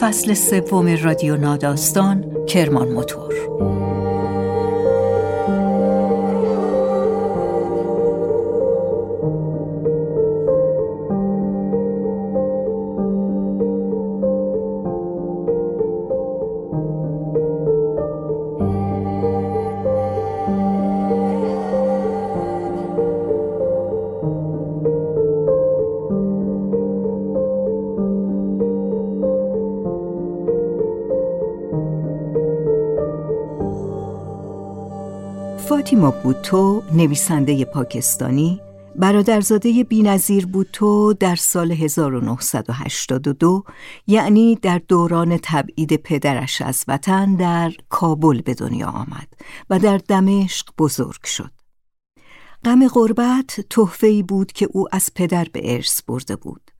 فصل سوم رادیو ناداستان کرمان موتور فاطیما بوتو نویسنده پاکستانی برادرزاده بینظیر بوتو در سال 1982 یعنی در دوران تبعید پدرش از وطن در کابل به دنیا آمد و در دمشق بزرگ شد. غم غربت تحفه‌ای بود که او از پدر به ارث برده بود.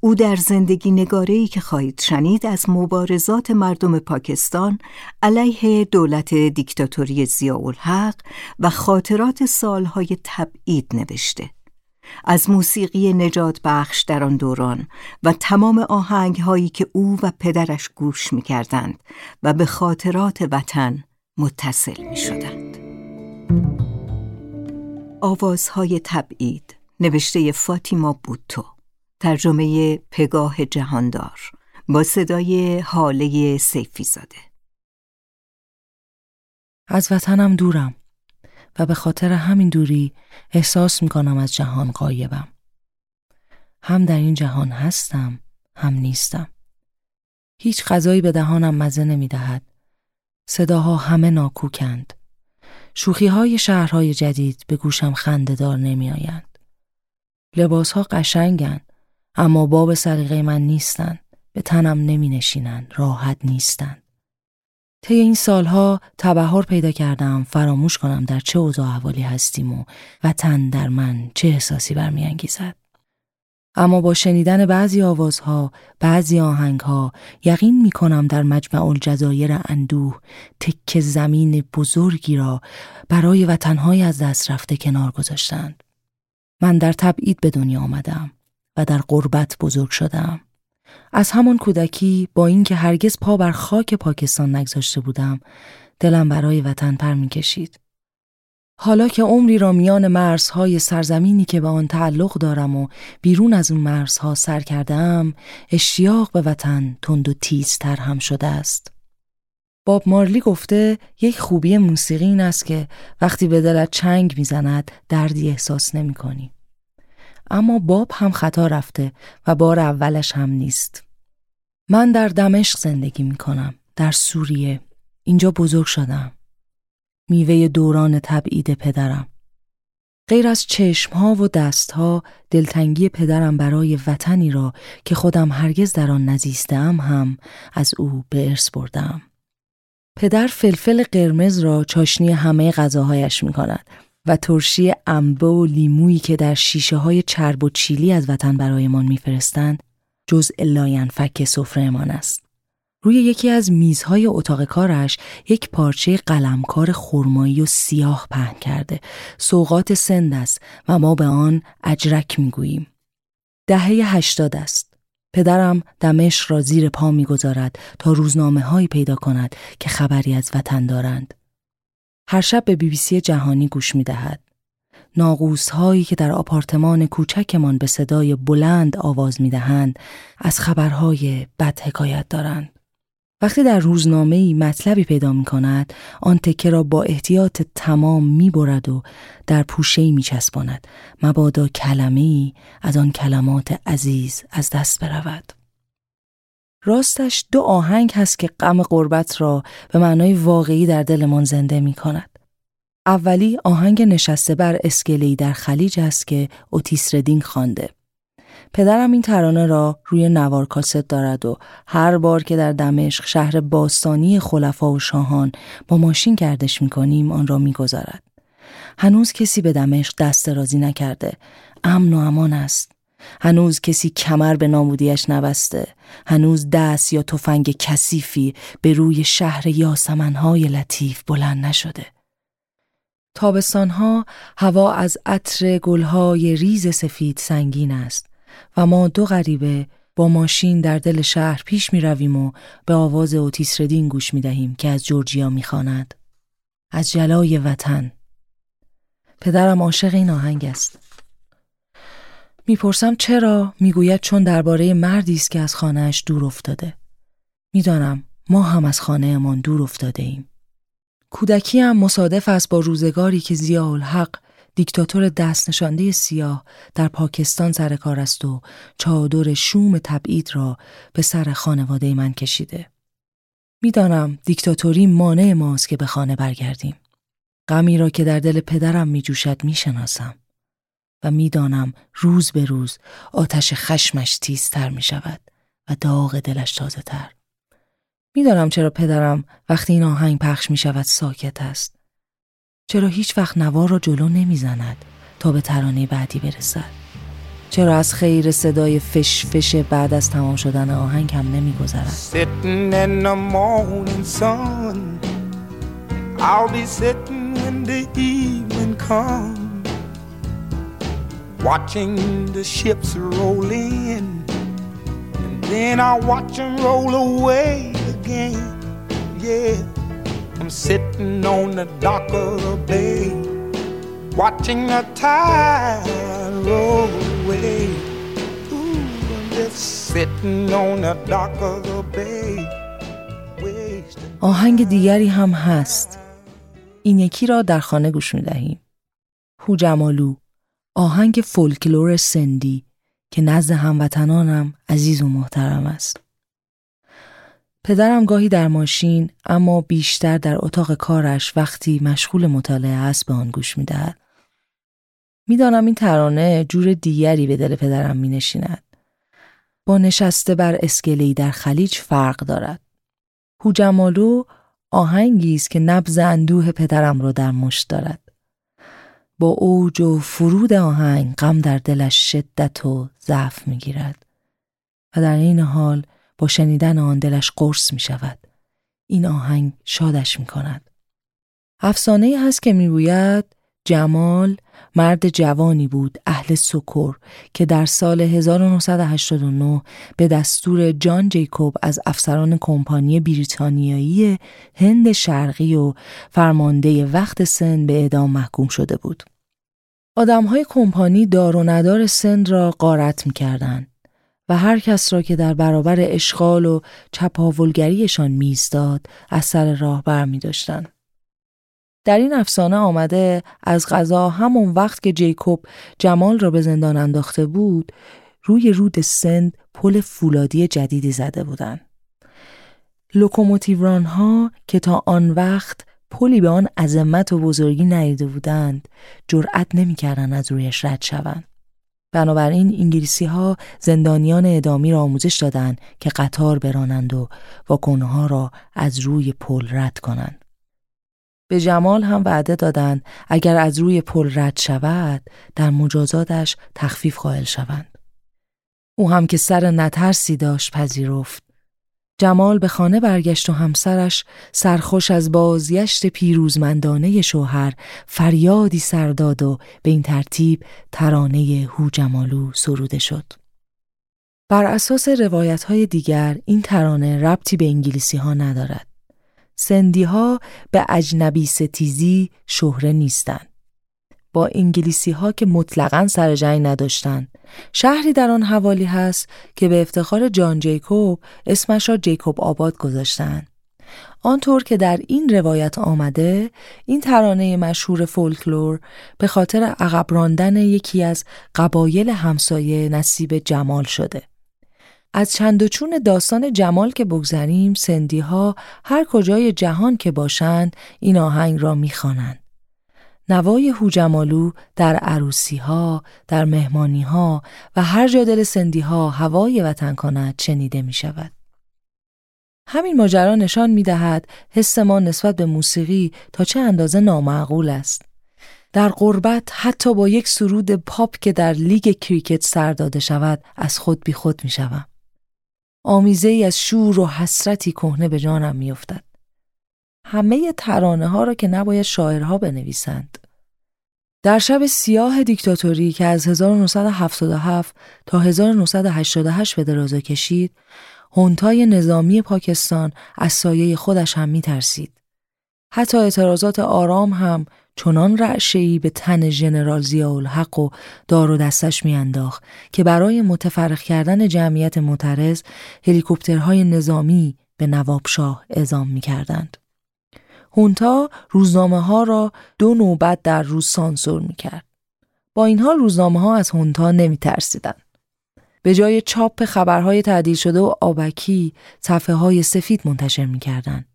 او در زندگی نگاره‌ای که خواهید شنید از مبارزات مردم پاکستان علیه دولت دیکتاتوری ضیاءالحق و خاطرات سالهای تبعید نوشته. از موسیقی نجات بخش در آن دوران و تمام آهنگ هایی که او و پدرش گوش می کردند و به خاطرات وطن متصل می شدند. آوازهای تبعید نوشته فاطیما بوتو ترجمه پگاه جهاندار با صدای حاله سیفی زاده. از وطنم دورم و به خاطر همین دوری احساس می‌کنم از جهان قایبم هم در این جهان هستم هم نیستم. هیچ غذایی به دهانم مزه نمی‌دهد. صداها همه ناکوکند. شوخی های شهرهای جدید به گوشم خندهدار نمیآیند. لباسها قشنگند اما باب سلیقه من نیستن. به تنم نمی نشینن راحت نیستن. طی این سالها تبهر پیدا کردم. فراموش کنم در چه اوضاع احوالی هستیم و وطن در من چه احساسی برمیانگیزد. اما با شنیدن بعضی آوازها، بعضی آهنگها یقین می کنم در مجمع الجزایر اندوه تک زمین بزرگی را برای وطنهای از دست رفته کنار گذاشتند. من در تبعید به دنیا آمدم. و در غربت بزرگ شدم. از همان کودکی با اینکه هرگز پا بر خاک پاکستان نگذاشته بودم دلم برای وطن پر می‌کشید. حالا که عمری را میان مرزهای سرزمینی که به آن تعلق دارم و بیرون از اون مرزها سر کردم اشتیاق به وطن تند و تیزتر هم شده است. باب مارلی گفته یک خوبی موسیقی این است که وقتی به دلت چنگ می‌زند دردی احساس نمی کنی. اما باب هم خطا رفته و بار اولش هم نیست. من در دمشق زندگی می کنم. در سوریه. اینجا بزرگ شدم. میوه دوران تبعید پدرم. غیر از چشمها و دستها دلتنگی پدرم برای وطنی را که خودم هرگز در آن نزیستم هم از او به ارث بردم. پدر فلفل قرمز را چاشنی همه غذاهایش می کند و ترشی انبه و لیمویی که در شیشه های چرب و چیلی از وطن برایمان میفرستند جز لاینفک سفرهمان است. روی یکی از میزهای اتاق کارش یک پارچه قلمکار خرمایی و سیاه پهن کرده. سوقات سند است و ما به آن اجرک می‌گوییم. دهه هشتاد است. پدرم دمشق را زیر پا می‌گذارد تا روزنامه هایی پیدا کند که خبری از وطن دارند. هر شب به بی بی سی جهانی گوش می دهد. ناغوس هایی که در آپارتمان کوچکمان به صدای بلند آواز می دهند از خبرهای بد حکایت دارند. وقتی در روزنامه مطلبی پیدا می کند آن تکه را با احتیاط تمام می برد و در پوشه می چسباند مبادا کلمه از آن کلمات عزیز از دست برود. راستش دو آهنگ هست که غم قربت را به معنای واقعی در دلمان زنده می کند. اولی آهنگ نشسته بر اسکلی در خلیج است که اوتیس ردینگ خوانده. پدرم این ترانه را روی نوار کاست دارد و هر بار که در دمشق شهر باستانی خلفا و شاهان با ماشین گردش می‌کنیم آن را می‌گذارد. هنوز کسی به دمشق دست رازی نکرده. امن و امان است. هنوز کسی کمر به نامودیش نبسته. هنوز دست یا تفنگ کثیفی به روی شهر یاسمنهای لطیف بلند نشده. تابستانها هوا از عطر گلهای ریز سفید سنگین است و ما دو غریبه با ماشین در دل شهر پیش می رویم و به آواز اوتیس ردین گوش می دهیم که از جورجیا می خاند. از جلای وطن پدرم عاشق این آهنگ است می‌پرسم چرا می‌گوید چون درباره مردی است که از خانهاش دور افتاده می‌دانم ما هم از خانهمان دور افتاده ایم کودکی هم مصادف است با روزگاری که زیاء الحق دیکتاتور دست نشانده سیاه در پاکستان سر کار است و چادر شوم تبعید را به سر خانواده من کشیده. می‌دانم دیکتاتوری مانع ماست که به خانه برگردیم. غمی را که در دل پدرم می جوشد و می‌دانم روز به روز آتش خشمش تیزتر می شود و داغ دلش تازه تر. می‌دانم چرا پدرم وقتی این آهنگ پخش می شود ساکت است. چرا هیچ وقت نوار را جلو نمی‌زند تا به ترانه بعدی برسد. چرا از خیر صدای فش فش بعد از تمام شدن آهنگ هم نمیگذرد. I'll be sitting when the evening comes, watching the ships roll in, and then I'll watch them roll away again. Yeah, I'm sitting on the dock of the bay, watching the tide roll away. Ooh, I'm just sitting on the dock of the bay. آهنگ دیگری هم هست این یکی را در خانه گوش می دهیم. هو جمالو آهنگ فولکلور سندی که نزد هموطنانم عزیز و محترم است. پدرم گاهی در ماشین اما بیشتر در اتاق کارش وقتی مشغول مطالعه است به آن گوش می دهد. می‌دانم این ترانه جور دیگری به دل پدرم می نشیند. با نشسته بر اسکلی در خلیج فرق دارد. هو جمالو آهنگی است که نبز اندوه پدرم را در مشت دارد. با اوج و فرود آهنگ غم در دلش شدت و ضعف می گیرد و در این حال با شنیدن آن دلش قرص می شود. این آهنگ شادش می کند. افسانه هست که می‌گوید جمال مرد جوانی بود اهل سکر که در سال 1989 به دستور جان جیکوب از افسران کمپانی بریتانیایی هند شرقی و فرمانده وقت سن به اعدام محکوم شده بود. آدمهای کمپانی دار و ندار سند را قارت می کردن و هر کس را که در برابر اشغال و چپاولگریشان میزداد از سر راه بر می داشتن. در این افسانه آمده از قضا همون وقت که جیکوب جمال را به زندان انداخته بود روی رود سند پل فولادی جدیدی زده بودند. لوکوموتیوران ها که تا آن وقت پلی به آن عظمت و بزرگی ندیده بودند جرأت نمی‌کردند از رویش رد شوند. بنابراین انگلیسی ها زندانیان ادامی را آموزش دادند که قطار برانند و واکنها را از روی پل رد کنند. به جمال هم وعده دادند اگر از روی پل رد شود در مجازاتش تخفیف قائل شوند. او هم که سر نترسی داشت پذیرفت. جمال به خانه برگشت و همسرش سرخوش از بازگشت پیروزمندانه شوهر فریادی سرداد و به این ترتیب ترانه هو جمالو سروده شد. بر اساس روایت های دیگر این ترانه ربطی به انگلیسی ها ندارد. سندی ها به اجنبی ستیزی شهره نیستند. با انگلیسی ها که مطلقا سر جنگ نداشتند. شهری در آن حوالی هست که به افتخار جان جیکوب اسمش را جیکوب آباد گذاشتند. آنطور که در این روایت آمده این ترانه مشهور فولکلور به خاطر عقب راندن یکی از قبایل همسایه نصیب جمال شده از چند چون داستان جمال که بگذریم سندی ها هر کجای جهان که باشند این آهنگ را می‌خوانند. نوای هوجمالو در عروسی ها، در مهمانی ها و هر جا دل سندی ها هوای وطن کند چنیده می شود. همین ماجرا نشان می دهد حس ما نسبت به موسیقی تا چه اندازه نامعقول است. در قربت حتی با یک سرود پاپ که در لیگ کریکت سر داده شود از خود بی خود می شود. آمیزه ای از شور و حسرتی کهنه به جانم می افتد. همه ترانه ها را که نباید شاعرها بنویسند. در شب سیاه دیکتاتوری که از 1977 تا 1988 به درازا کشید، هونتای نظامی پاکستان از سایه خودش هم می ترسید. حتی اعتراضات آرام هم چنان رعشه‌ای به تن ژنرال ضیاءالحق و دار و دستش میانداخت که برای متفرق کردن جمعیت معترض هلیکوپترهای نظامی به نوابشاه اعزام می‌کردند. هونتا روزنامه ها را دو نوبت در روز سانسور می‌کرد. با این حال روزنامه ها از هونتا نمی ترسیدن. به جای چاپ خبرهای تعدیل شده و آبکی صفحه های سفید منتشر می‌کردند.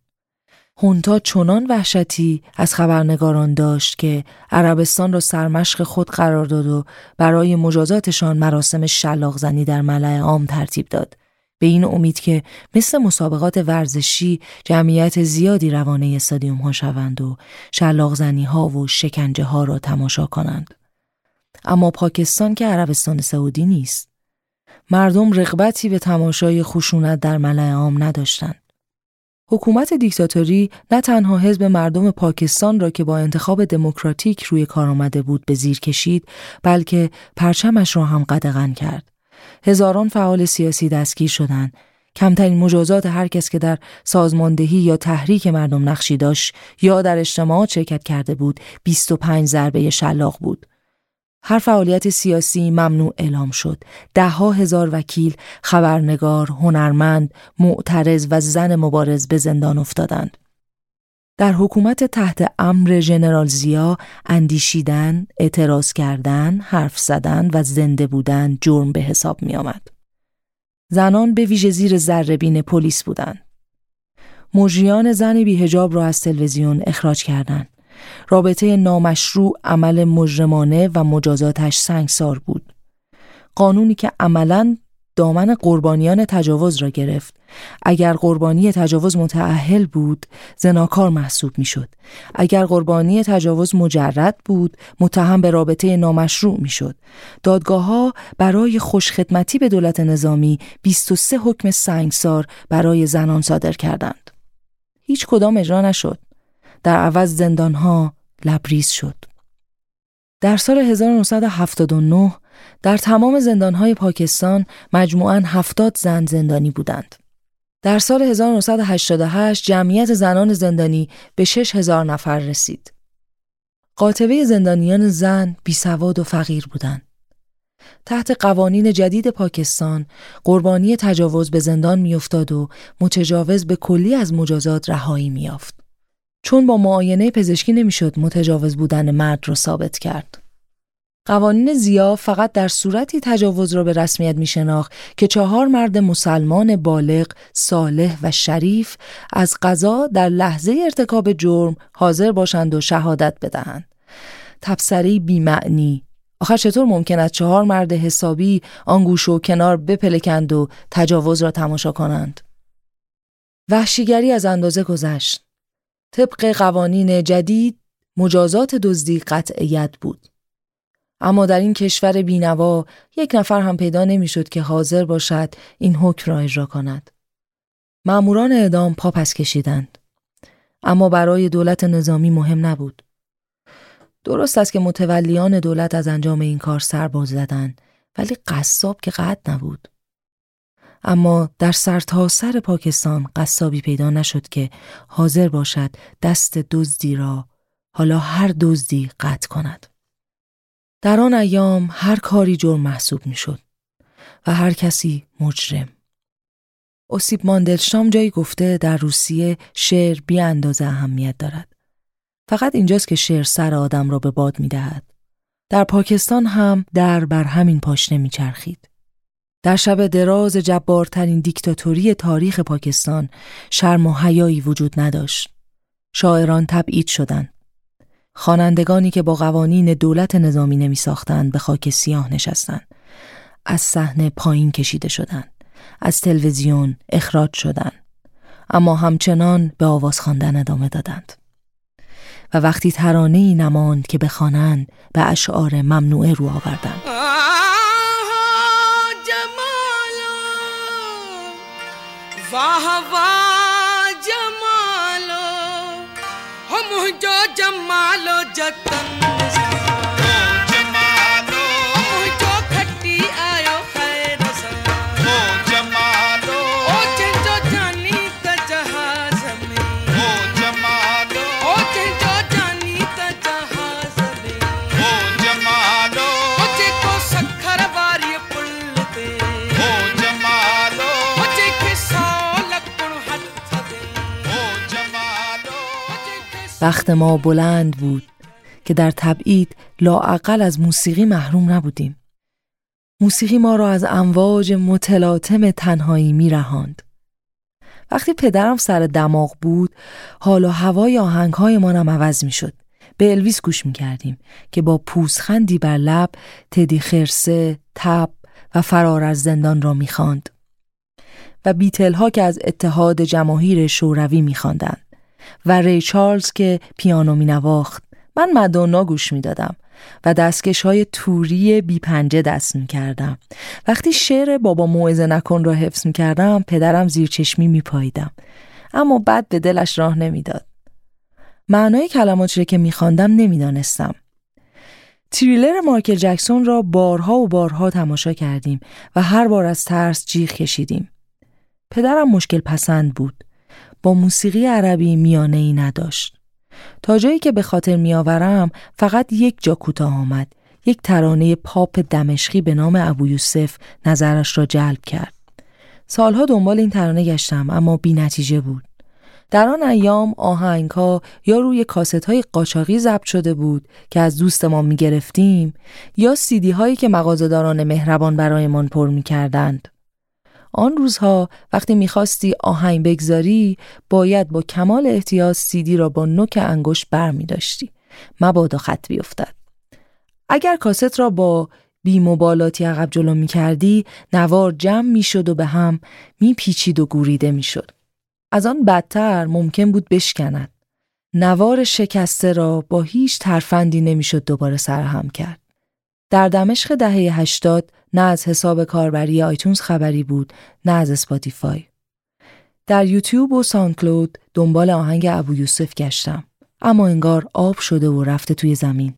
هونتا چنان وحشتی از خبرنگاران داشت که عربستان را سرمشق خود قرار داد و برای مجازاتشان مراسم شلاق زنی در ملع عام ترتیب داد. به این امید که مثل مسابقات ورزشی جمعیت زیادی روانه استادیوم ها شوند و شلاق زنی ها و شکنجه ها را تماشا کنند. اما پاکستان که عربستان سعودی نیست. مردم رغبتی به تماشای خشونت در ملع عام نداشتند. حکومت دیکتاتوری نه تنها حزب مردم پاکستان را که با انتخاب دموکراتیک روی کار آمده بود به زیر کشید بلکه پرچمش را هم قدغن کرد. هزاران فعال سیاسی دستگیر شدند. کمترین مجازات هر کس که در سازماندهی یا تحریک مردم نقشی داشت یا در اجتماعات شرکت کرده بود 25 ضربه شلاق بود. هر فعالیت سیاسی ممنوع اعلام شد. دهها هزار وکیل، خبرنگار، هنرمند، معترض و زن مبارز به زندان افتادند. در حکومت تحت امر ژنرال زیا اندیشیدن، اعتراض کردن، حرف زدن و زنده بودن جرم به حساب می آمد. زنان به ویژه زیر ذربین پلیس بودند. مجریان زن بیهجاب را از تلویزیون اخراج کردند. رابطه نامشروع عمل مجرمانه و مجازاتش سنگسار بود. قانونی که عملا دامن قربانیان تجاوز را گرفت. اگر قربانی تجاوز متعهل بود، زناکار محسوب می‌شد. اگر قربانی تجاوز مجرد بود، متهم به رابطه نامشروع می‌شد. دادگاه ها برای خوشخدمتی به دولت نظامی 23 حکم سنگسار برای زنان صادر کردند. هیچ کدام اجرا نشد. در عوض زندانها لبریز شد. در سال 1979 در تمام زندانهای پاکستان مجموعاً هفتاد زن زندانی بودند. در سال 1988 جمعیت زنان زندانی به 6000 نفر رسید. قاطبه زندانیان زن بیسواد و فقیر بودند. تحت قوانین جدید پاکستان قربانی تجاوز به زندان میافتاد و متجاوز به کلی از مجازات رهایی میافت. چون با معاینه پزشکی نمی‌شد متجاوز بودن مرد را ثابت کرد. قوانین زیا فقط در صورتی تجاوز را به رسمیت می شناخت که چهار مرد مسلمان بالغ، صالح و شریف از قضا در لحظه ارتکاب جرم حاضر باشند و شهادت بدهند. تبصری بیمعنی آخر چطور ممکن است چهار مرد حسابی آنگوش و کنار بپلکند و تجاوز را تماشا کنند؟ وحشیگری از اندازه گذشت. طبق قوانین جدید مجازات دزدی قطعیت بود. اما در این کشور بینوا یک نفر هم پیدا نمی‌شد که حاضر باشد این حکم را اجرا کند. معموران اعدام پا پس کشیدند. اما برای دولت نظامی مهم نبود. درست است که متولیان دولت از انجام این کار سرباز زدند ولی قصاب که قد نبود. اما در سرتاسر سر پاکستان قصابی پیدا نشد که حاضر باشد دست دزدی را حالا هر دزدی قطع کند. در آن ایام هر کاری جرم محسوب می‌شد و هر کسی مجرم. اوسیب ماندلشام جایی گفته در روسیه شعر بی اندازه اهمیت دارد. فقط اینجاست که شعر سر آدم را به باد می دهد. در پاکستان هم در بر همین پاشنه می چرخید. در شب دراز جبارترین دیکتاتوری تاریخ پاکستان شرم و حیایی وجود نداشت. شاعران تبعید شدند. خوانندگانی که با قوانین دولت نظامی نمی ساختند به خاک سیاه نشستند. از صحنه پایین کشیده شدند. از تلویزیون اخراج شدند. اما همچنان به آواز خواندن ادامه دادند. و وقتی ترانه ای نماند که بخوانند به اشعار ممنوعه رو آوردند. वाह वाह जमालो हम जो जमालो जतन بخت ما بلند بود که در تبعید لاعقل از موسیقی محروم نبودیم. موسیقی ما را از امواج متلاطم تنهایی می رهاند. وقتی پدرم سر دماغ بود حال و هوای آهنگ های ما هم عوض می شد. به الویس گوش می کردیم که با پوزخندی بر لب تدی خرسه، تب و فرار از زندان را می خاند. و بیتل ها که از اتحاد جماهیر شوروی می خاندند. و ری چارلز که پیانو می نواخت من مدونا گوش می دادم و دستکش های توری بی پنجه دست می کردم. وقتی شعر بابا موعظه نکن را حفظ می کردم پدرم زیر چشمی می پاییدم. اما بعد به دلش راه نمی‌داد. معنای کلمات را که می خواندم نمی‌دانستم. تریلر مارکل جکسون را بارها و بارها تماشا کردیم و هر بار از ترس جیغ کشیدیم. پدرم مشکل پسند بود. با موسیقی عربی میانه ای نداشت. تا جایی که به خاطر میآورم فقط یک جا کوتاه آمد. یک ترانه پاپ دمشقی به نام ابو یوسف نظرش را جلب کرد. سالها دنبال این ترانه گشتم اما بی نتیجه بود. در آن ایام آهنگ ها یا روی کاست های قاچاقی ضبط شده بود که از دوستمان می گرفتیم یا سیدی هایی که مغازهداران مهربان برایمان پر می کردند. آن روزها وقتی می‌خواستی آهنگ بگذاری باید با کمال احتیاط سیدی را با نوک انگشت بر می داشتی. مبادا خط بیفتد. اگر کاست را با بی مبالاتی عقب جلو می کردی نوار جمع می شد و به هم می پیچید و گوریده می شد. از آن بدتر ممکن بود بشکند. نوار شکسته را با هیچ ترفندی نمی‌شد دوباره سرهم کرد. در دمشق دهه 80 نه از حساب کاربری آیتونز خبری بود نه از اسپاتیفای. در یوتیوب و ساندکلود دنبال آهنگ ابو یوسف گشتم اما انگار آب شده و رفته توی زمین.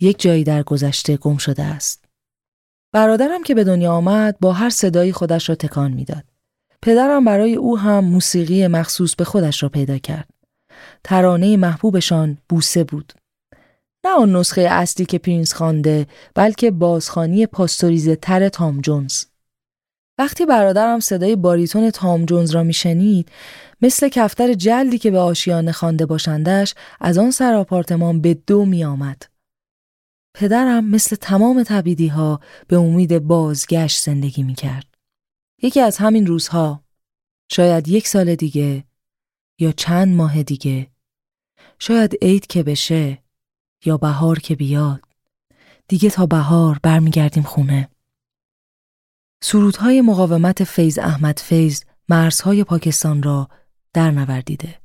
یک جایی در گذشته گم شده است. برادرم که به دنیا آمد با هر صدایی خودش را تکان می‌داد. پدرم برای او هم موسیقی مخصوص به خودش را پیدا کرد. ترانه محبوبشان بوسه بود. نه آن نسخه اصلی که پرینس خوانده بلکه بازخوانی پاستوریزه تر تام جونز وقتی برادرم صدای باریتون تام جونز را میشنید مثل کفتر جلدی که به آشیانه خوانده باشندش از آن سر آپارتمان به دو می آمد. پدرم مثل تمام تبعیدی ها به امید بازگشت زندگی می کرد. یکی از همین روزها شاید یک سال دیگه یا چند ماه دیگه شاید عید که بشه یا بهار که بیاد دیگه تا بهار برمیگردیم خونه سرودهای مقاومت فیض احمد فیض مرزهای پاکستان را در نوردیده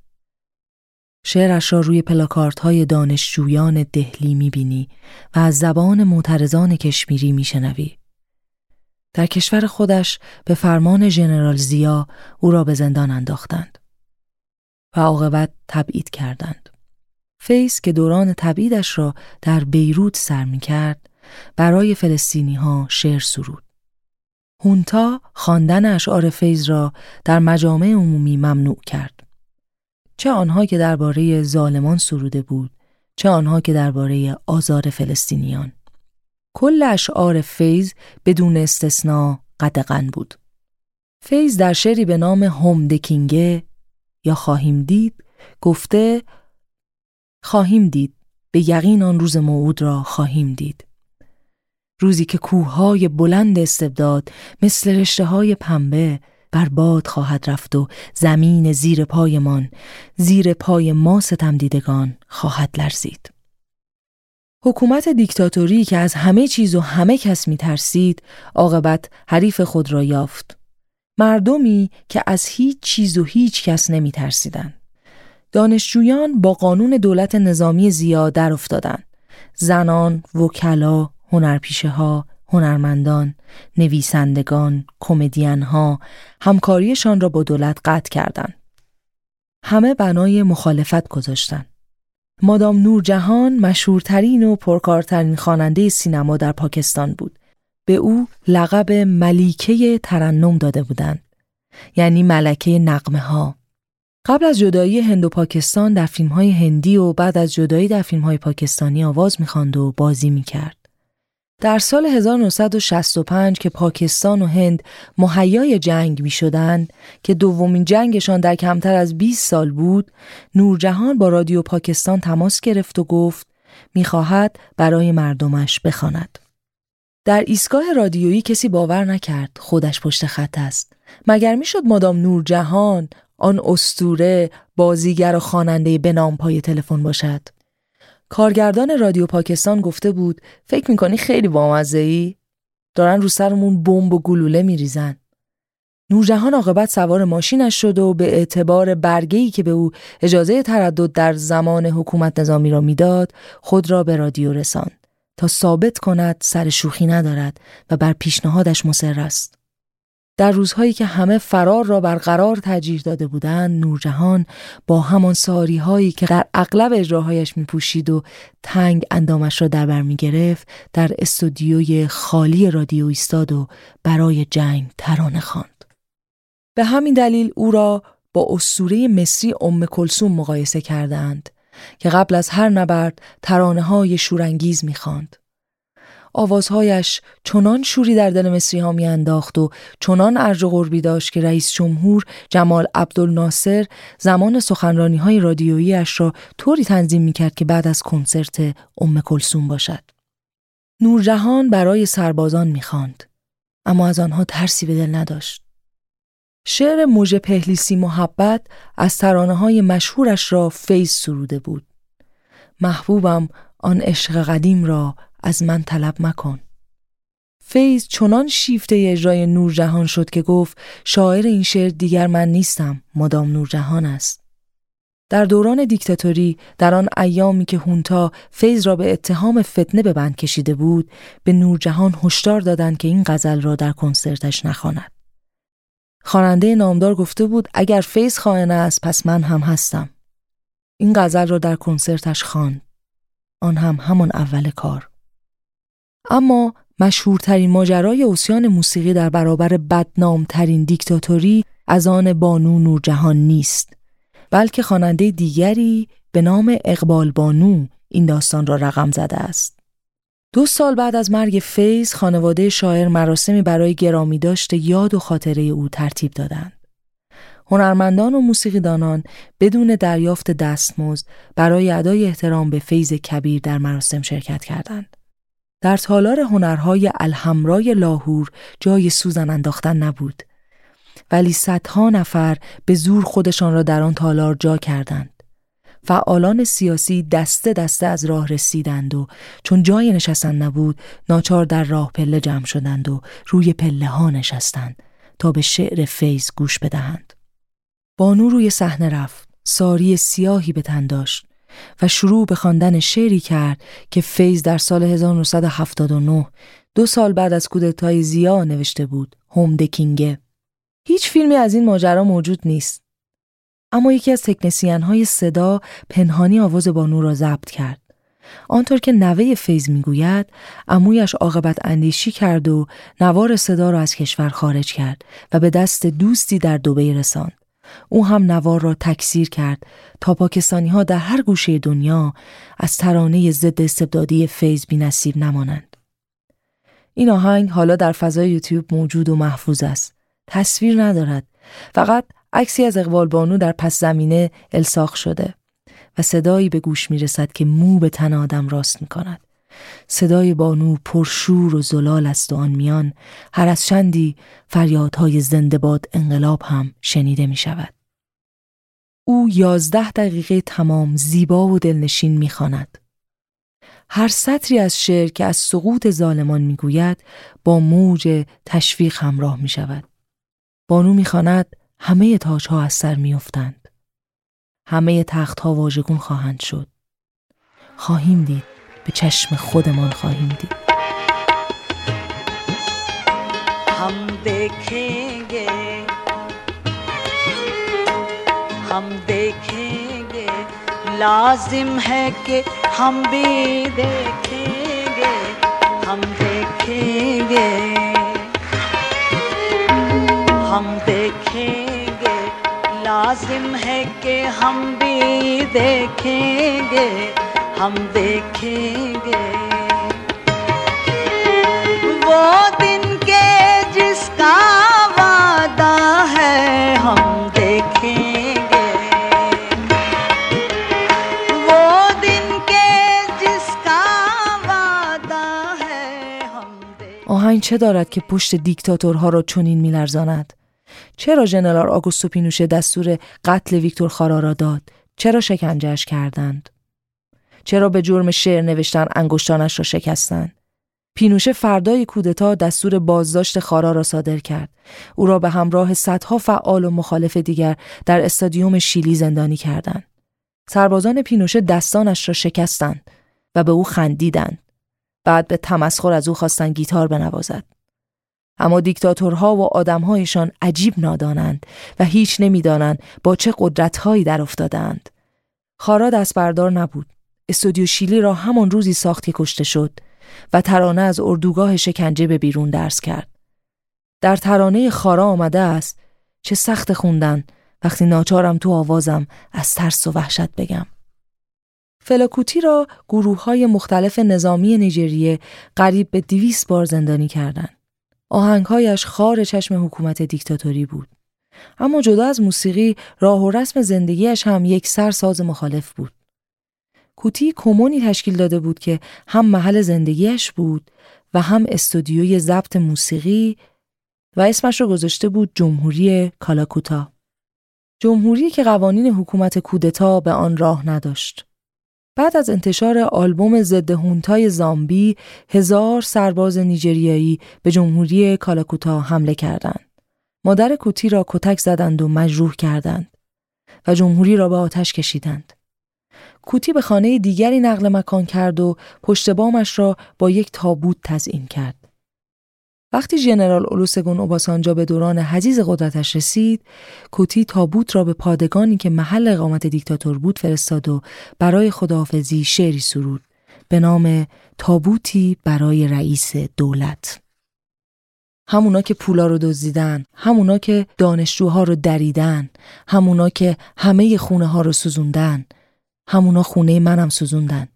شعرش را روی پلاکارت های دانشجویان دهلی می‌بینی و از زبان معترضان کشمیری میشنوی. در کشور خودش به فرمان ژنرال ضیا او را به زندان انداختند و عاقبت تبعید کردند. فیض که دوران تبعیدش را در بیروت سر می کرد برای فلسطینی ها شعر سرود. خونتا خواندن اشعار فیض را در مجامع عمومی ممنوع کرد. چه آنها که درباره ظالمان سروده بود، چه آنها که درباره آزار فلسطینیان. کل اشعار فیض بدون استثنا قدغن بود. فیض در شعری به نام هم دکینگه یا خواهیم دید گفته خواهیم دید به یقین آن روز موعود را خواهیم دید روزی که کوههای بلند استبداد مثل رشته های پنبه بر باد خواهد رفت و زمین زیر پایمان زیر پای ما ستم دیدگان خواهد لرزید حکومت دیکتاتوری که از همه چیز و همه کس می ترسید، عاقبت حریف خود را یافت. مردمی که از هیچ چیز و هیچ کس نمی ترسیدن. دانشجویان با قانون دولت نظامی زیاد در افتادن. زنان، وکلا، هنرپیشه ها، هنرمندان، نویسندگان، کمدین ها همکاریشان را با دولت قطع کردند. همه بنای مخالفت گذاشتند. مادام نورجهان مشهورترین و پرکارترین خواننده سینما در پاکستان بود. به او لقب ملیکه ترنم داده بودند. یعنی ملکه نقمه ها. قبل از جدایی هند و پاکستان در فیلم های هندی و بعد از جدایی در فیلم های پاکستانی آواز می‌خواند و بازی می‌کرد. در سال 1965 که پاکستان و هند مهیای جنگ می شدند که دومین جنگشان در کمتر از 20 سال بود نورجهان با رادیو پاکستان تماس گرفت و گفت می‌خواهد برای مردمش بخواند. در ایستگاه رادیویی کسی باور نکرد خودش پشت خط است مگر می‌شد مادام نورجهان آن استوره بازیگر و خواننده به نام پای تلفن باشد کارگردان رادیو پاکستان گفته بود فکر می‌کنی خیلی بامزه ای؟ دارن رو سرمون بمب و گلوله میریزن. نورجهان عاقبت سوار ماشینش شد و به اعتبار برگه‌ای که به او اجازه تردد در زمان حکومت نظامی را می‌داد خود را به رادیو رساند تا ثابت کند سر شوخی ندارد و بر پیشنهادش مصر است. در روزهایی که همه فرار را برقرار ترجیح داده بودند نورجهان با همان ساری هایی که در اغلب اجراهایش می پوشید و تنگ اندامش را در بر می گرفت در استودیوی خالی رادیو ایستاد و برای جنگ ترانه خواند. به همین دلیل او را با اسطوره مصری ام کلسوم مقایسه کردند که قبل از هر نبرد ترانه های شورانگیز می‌خواند. آوازهایش چنان شوری در دل مصری ها انداخت و چنان ارج و قربی داشت که رئیس جمهور جمال عبدالناصر زمان سخنرانی های رادیویی را طوری تنظیم می کرد که بعد از کنسرت ام کلسوم باشد. نورجهان برای سربازان می‌خواند اما از آنها ترسی به دل نداشت. شعر موج پهلیسی محبت از ترانه های مشهورش را فیض سروده بود. محبوبم آن عشق قدیم را از من طلب مکن. فیض چنان شیفته اجرای نورجهان شد که گفت شاعر این شعر دیگر من نیستم مادام نورجهان است. در دوران دیکتاتوری در آن ایامی که هونتا فیض را به اتهام فتنه به بند کشیده بود به نورجهان هشدار دادند که این غزل را در کنسرتش نخواند. خواننده نامدار گفته بود اگر فیض خائن است پس من هم هستم. این غزل را در کنسرتش خواند. آن هم همان اول کار. اما مشهورترین ماجرای اوسیان موسیقی در برابر بدنامترین دیکتاتوری از آن بانو نورجهان نیست بلکه خواننده دیگری به نام اقبال بانو این داستان را رقم زده است دو سال بعد از مرگ فیض خانواده شاعر مراسمی برای گرامی داشته یاد و خاطره او ترتیب دادند هنرمندان و موسیقیدانان بدون دریافت دستمزد برای ادای احترام به فیض کبیر در مراسم شرکت کردند. در تالار هنرهای الحمرای لاهور جای سوزن انداختن نبود. ولی صدها نفر به زور خودشان را در آن تالار جا کردند. فعالان سیاسی دسته دسته از راه رسیدند و چون جای نشستن نبود ناچار در راه پله جمع شدند و روی پله ها نشستند تا به شعر فیض گوش بدهند. بانو روی صحنه رفت. ساری سیاهی به تن داشت. و شروع به خواندن شعری کرد که فیض در سال 1979 دو سال بعد از کودتای زیا نوشته بود هوم دکینگه هیچ فیلمی از این ماجرا موجود نیست. اما یکی از تکنسیان های صدا پنهانی آواز بانو را ضبط کرد. آنطور که نوه فیض می‌گوید عمویش عاقبت اندیشی کرد و نوار صدا را از کشور خارج کرد و به دست دوستی در دوبی رساند. او هم نوار را تکثیر کرد تا پاکستانی ها در هر گوشه دنیا از ترانه ضد استبدادی فیض بی نصیب نمانند. این آهنگ حالا در فضای یوتیوب موجود و محفوظ است. تصویر ندارد. فقط عکسی از اقبال بانو در پس زمینه الساخ شده و صدایی به گوش می رسد که مو به تن آدم راست می کند. صدای بانو پرشور و زلال است و آن میان هر از چندی فریادهای زنده باد انقلاب هم شنیده می شود. او یازده دقیقه تمام زیبا و دلنشین می‌خواند. هر سطری از شعر که از سقوط ظالمان می‌گوید با موج تشویق همراه می شود. بانو می‌خواند همه تاجها از سر میافتند. همه تختها واژگون خواهند شد. خواهیم دید به چشم خودمان خواهیم دید. هم دیکھیں ہم دیکھیں لازم ہے کہ ہم بھی دیکھیں گے ہم دیکھیں گے۔ ہم دیکھیں گے لازم ہے کہ ہم بھی دیکھیں گے۔ हम देखेंगे वो दिन के जिसका वादा है हम देखेंगे वो दिन के जिसका वादा है हम देखेंगे آهنگ چه دارد که پشت دیکتاتورها را چنین میلرزاند چرا ژنرال آگوستو پینوشه دستور قتل ویکتور خارا را داد چرا شکنجهش کردند چرا به جرم شعر نوشتن انگشتانش را شکستند پینوشه فردای کودتا دستور بازداشت خارا را صادر کرد. او را به همراه صدها فعال و مخالف دیگر در استادیوم شیلی زندانی کردند. سربازان پینوشه دستانش را شکستند و به او خندیدند. بعد به تمسخر از او خواستند گیتار بنوازد. اما دیکتاتورها و آدمهایشان عجیب نادانند و هیچ نمی‌دانند با چه قدرتهایی در افتادند. خارا دست بردار نبود. استودیو شیلی را همان روزی ساخت کشته شد و ترانه از اردوگاه شکنجه به بیرون درس کرد. در ترانه خارا آمده است چه سخت خوندن وقتی ناچارم تو آوازم از ترس و وحشت بگم. فلاکوتی را گروه های مختلف نظامی نیجریه قریب به دیویس بار زندانی کردند. آهنگهایش خار چشم حکومت دیکتاتوری بود. اما جدا از موسیقی راه و رسم زندگیش هم یک سر ساز مخالف بود. کوتی کمونی تشکیل داده بود که هم محل زندگیش بود و هم استودیوی ضبط موسیقی و اسمش رو گذاشته بود جمهوری کالاکوتا. جمهوری که قوانین حکومت کودتا به آن راه نداشت. بعد از انتشار آلبوم ضد هونتای زامبی هزار سرباز نیجریایی به جمهوری کالاکوتا حمله کردند. مادر کوتی را کتک زدند و مجروح کردند و جمهوری را به آتش کشیدند. کوتی به خانه دیگری نقل مکان کرد و پشت بامش را با یک تابوت تزئین کرد. وقتی ژنرال اولوسگون اوباسانجا به دوران حزیز قدرتش رسید، کوتی تابوت را به پادگانی که محل اقامت دیکتاتور بود فرستاد و برای خداحافظی شعری سرود به نام تابوتی برای رئیس دولت. همونا که پولا رو دزدیدن، همونا که دانشجوها رو دریدن، همونا که همه خونه ها رو سوزوندن، همونا خونه منم سوزوندن.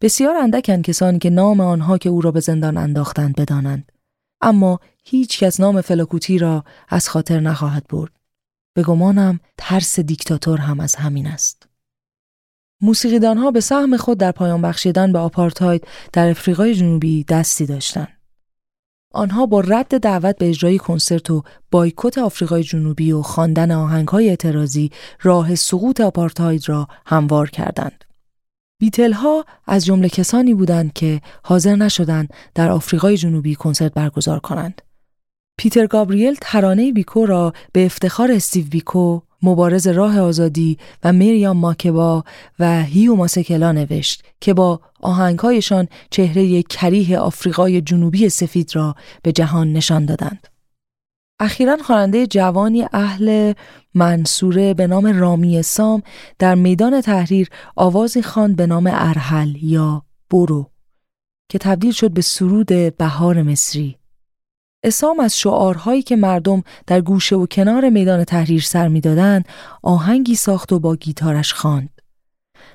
بسیار اندکن کسانی که نام آنها که او را به زندان انداختند بدانند. اما هیچ کس نام فلاکوتی را از خاطر نخواهد برد. به گمانم ترس دیکتاتور هم از همین است. موسیقیدانها به سهم خود در پایان بخشیدن به آپارتاید در افریقای جنوبی دستی داشتند. آنها با رد دعوت به اجرای کنسرت و بایکوت آفریقای جنوبی و خواندن آهنگهای اعتراضی راه سقوط آپارتاید را هموار کردند. بیتل ها از جمله کسانی بودند که حاضر نشدند در آفریقای جنوبی کنسرت برگزار کنند. پیتر گابریل ترانه بیکو را به افتخار استیو بیکو مبارز راه آزادی و میریام ماکبا و هیو ماسکلا نوشت که با آهنگهایشان چهره کریه آفریقای جنوبی سفید را به جهان نشان دادند. اخیرا خواننده جوانی اهل منصوره به نام رامی سام در میدان تحریر آوازی خواند به نام ارحل یا برو که تبدیل شد به سرود بهار مصری اسام از شعارهایی که مردم در گوشه و کنار میدان تحریر سر می‌دادند آهنگی ساخت و با گیتارش خواند.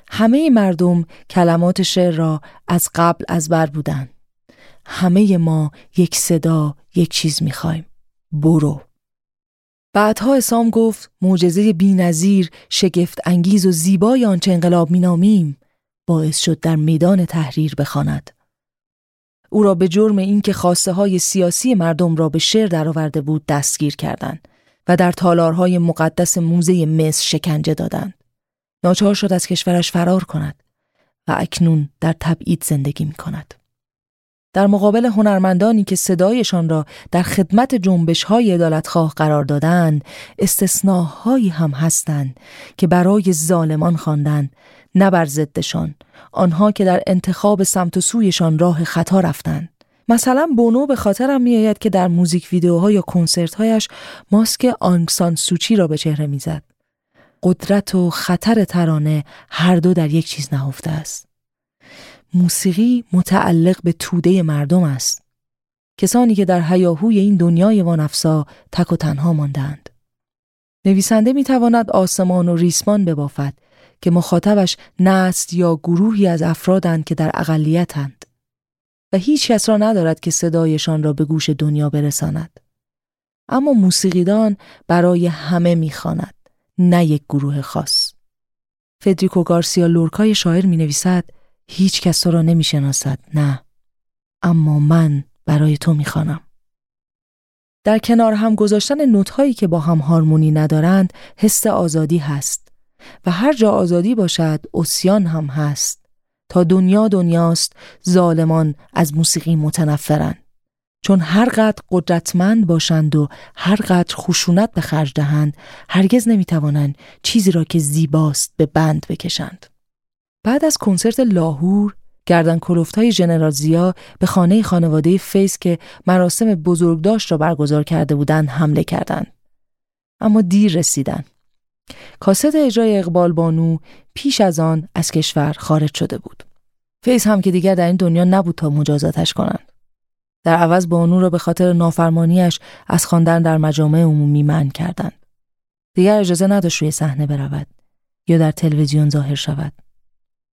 همه مردم کلمات شعر را از قبل از بر بودند. همه ما یک صدا یک چیز می‌خوایم. برو. بعدها اسام گفت معجزه بینظیر شگفت انگیز و زیبای آنچه انقلاب مینامیم باعث شد در میدان تحریر بخواند. او را به جرم اینکه خواسته های سیاسی مردم را به شعر درآورده بود دستگیر کردند و در تالارهای مقدس موزه مصر شکنجه دادند. ناچار شد از کشورش فرار کند و اکنون در تبعید زندگی می کند. در مقابل هنرمندانی که صدایشان را در خدمت جنبش های ادالتخواه قرار دادند استثناهایی هم هستند که برای ظالمان خواندند نه بر ضدشان. آنها که در انتخاب سمت و سویشان راه خطا رفتند. مثلا بونو به خاطرم میآید که در موزیک ویدیوها یا کنسرتهایش ماسک آنگسان سوچی را به چهره می‌زد. قدرت و خطر ترانه هر دو در یک چیز نهفته است. موسیقی متعلق به توده مردم است. کسانی که در حیاهوی این دنیای وانفسا تک و تنها ماندند نویسنده می‌تواند آسمان و ریسمان ببافد. که مخاطبش نست یا گروهی از افرادند که در اقلیتند. و هیچ کس را ندارد که صدایشان را به گوش دنیا برساند. اما موسیقیدان برای همه می‌خواند نه یک گروه خاص. فدریکو گارسیا لورکای شاعر می نویسد هیچ کس را نمی شناسد نه. اما من برای تو می خانم. در کنار هم گذاشتن نوتهایی که با هم هارمونی ندارند حس آزادی هست. و هر جا آزادی باشد اسیان هم هست. تا دنیا دنیاست ظالمان از موسیقی متنفرند چون هر قدر قدرتمند باشند و هر قدر خشونت به خرج دهند هرگز نمی‌توانند چیزی را که زیباست به بند بکشند. بعد از کنسرت لاهور گردن کلفت های جنرال ضیا به خانه خانواده فیض که مراسم بزرگداشت را برگزار کرده بودند حمله کردند. اما دیر رسیدند. کاست اجرای اقبال بانو پیش از آن از کشور خارج شده بود فیس هم که دیگر در این دنیا نبود تا مجازاتش کنند در عوض بانو را به خاطر نافرمانیش از خواندن در مجامع عمومی منع کردند دیگر اجازه نداشت روی صحنه برود یا در تلویزیون ظاهر شود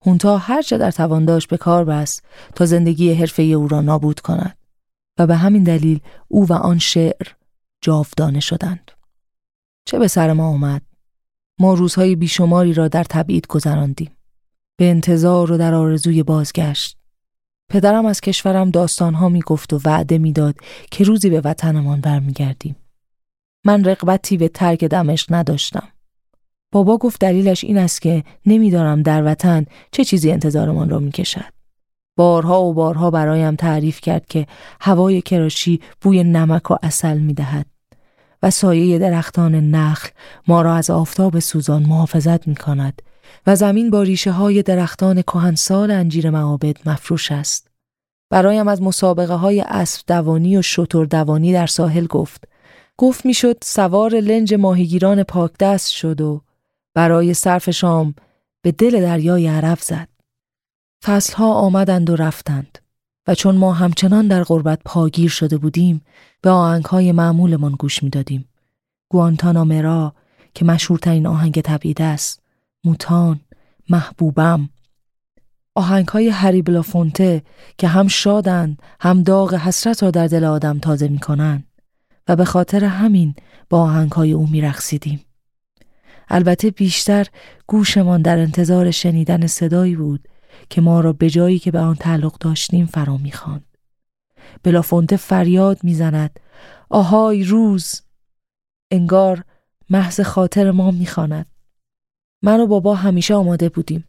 هونتا هرچه در توان داشت به کار بست تا زندگی حرفه او را نابود کند و به همین دلیل او و آن شعر جاودانه شدند. چه به سر ما آمد؟ ما روزهای بیشماری را در تبعید گذراندیم. به انتظار و در آرزوی بازگشت. پدرم از کشورم داستانها می گفت و وعده می‌داد که روزی به وطنمان برمیگردیم. من رقبتی به ترک دمشق نداشتم. بابا گفت دلیلش این است که نمیدارم در وطن چه چیزی انتظارمان را می‌کشد. بارها و بارها برایم تعریف کرد که هوای کراشی بوی نمک و اصل می‌دهد سایه درختان نخل ما را از آفتاب سوزان محافظت می کند و زمین با ریشه های درختان کهنسال انجیر معابد مفروش است. برایم از مسابقه های اسب دوانی و شتر دوانی در ساحل گفت. گفت می‌شد سوار لنج ماهیگیران پاک دست شد و برای صرف شام به دل دریای عرب زد. فصلها آمدند و رفتند و چون ما همچنان در غربت پاگیر شده بودیم به آهنگهای معمولمان گوش می‌دادیم. گوانتانامرا که مشهورترین آهنگ تبعید است، موتان، محبوبم، آهنگ های هری بلافونته که هم شادند هم داغ حسرت را در دل آدم تازه می کنند و به خاطر همین با آهنگ های او می رخصیدیم. البته بیشتر گوشمان در انتظار شنیدن صدایی بود که ما را به جایی که به آن تعلق داشتیم فرا می‌خواند. بلافونته فریاد می‌زند آهای روز انگار محض خاطر ما می‌خواند. من و بابا همیشه آماده بودیم.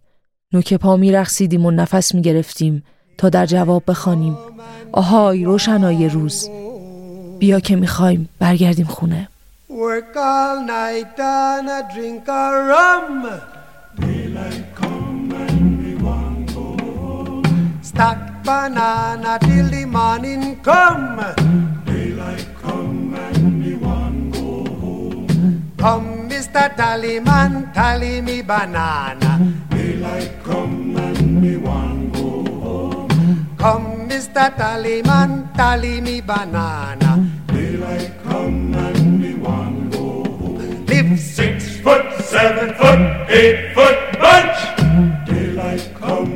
نوک پا میرقصیدیم و نفس می‌گرفتیم تا در جواب بخوانیم. آهای روشنای روز بیا که می‌خوایم برگردیم خونه. Work all night and a drink a rum. Daylight come Stack banana till the morning come. Daylight come and we want go home. Come, Mr. Tallyman, tally me banana. Daylight come and we want go home. Come, Mr. Tallyman, tally me banana. Daylight come and we want go home. Live six foot, seven foot, eight foot bunch. Daylight come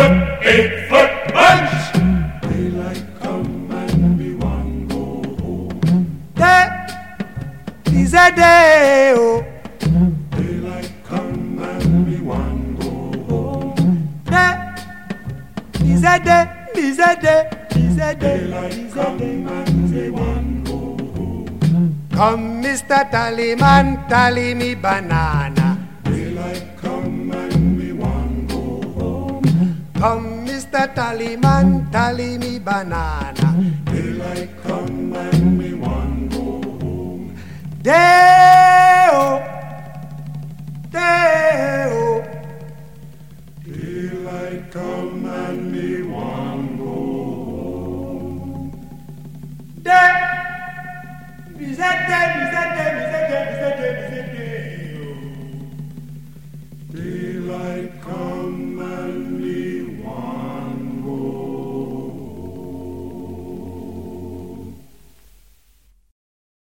mantali mi banana.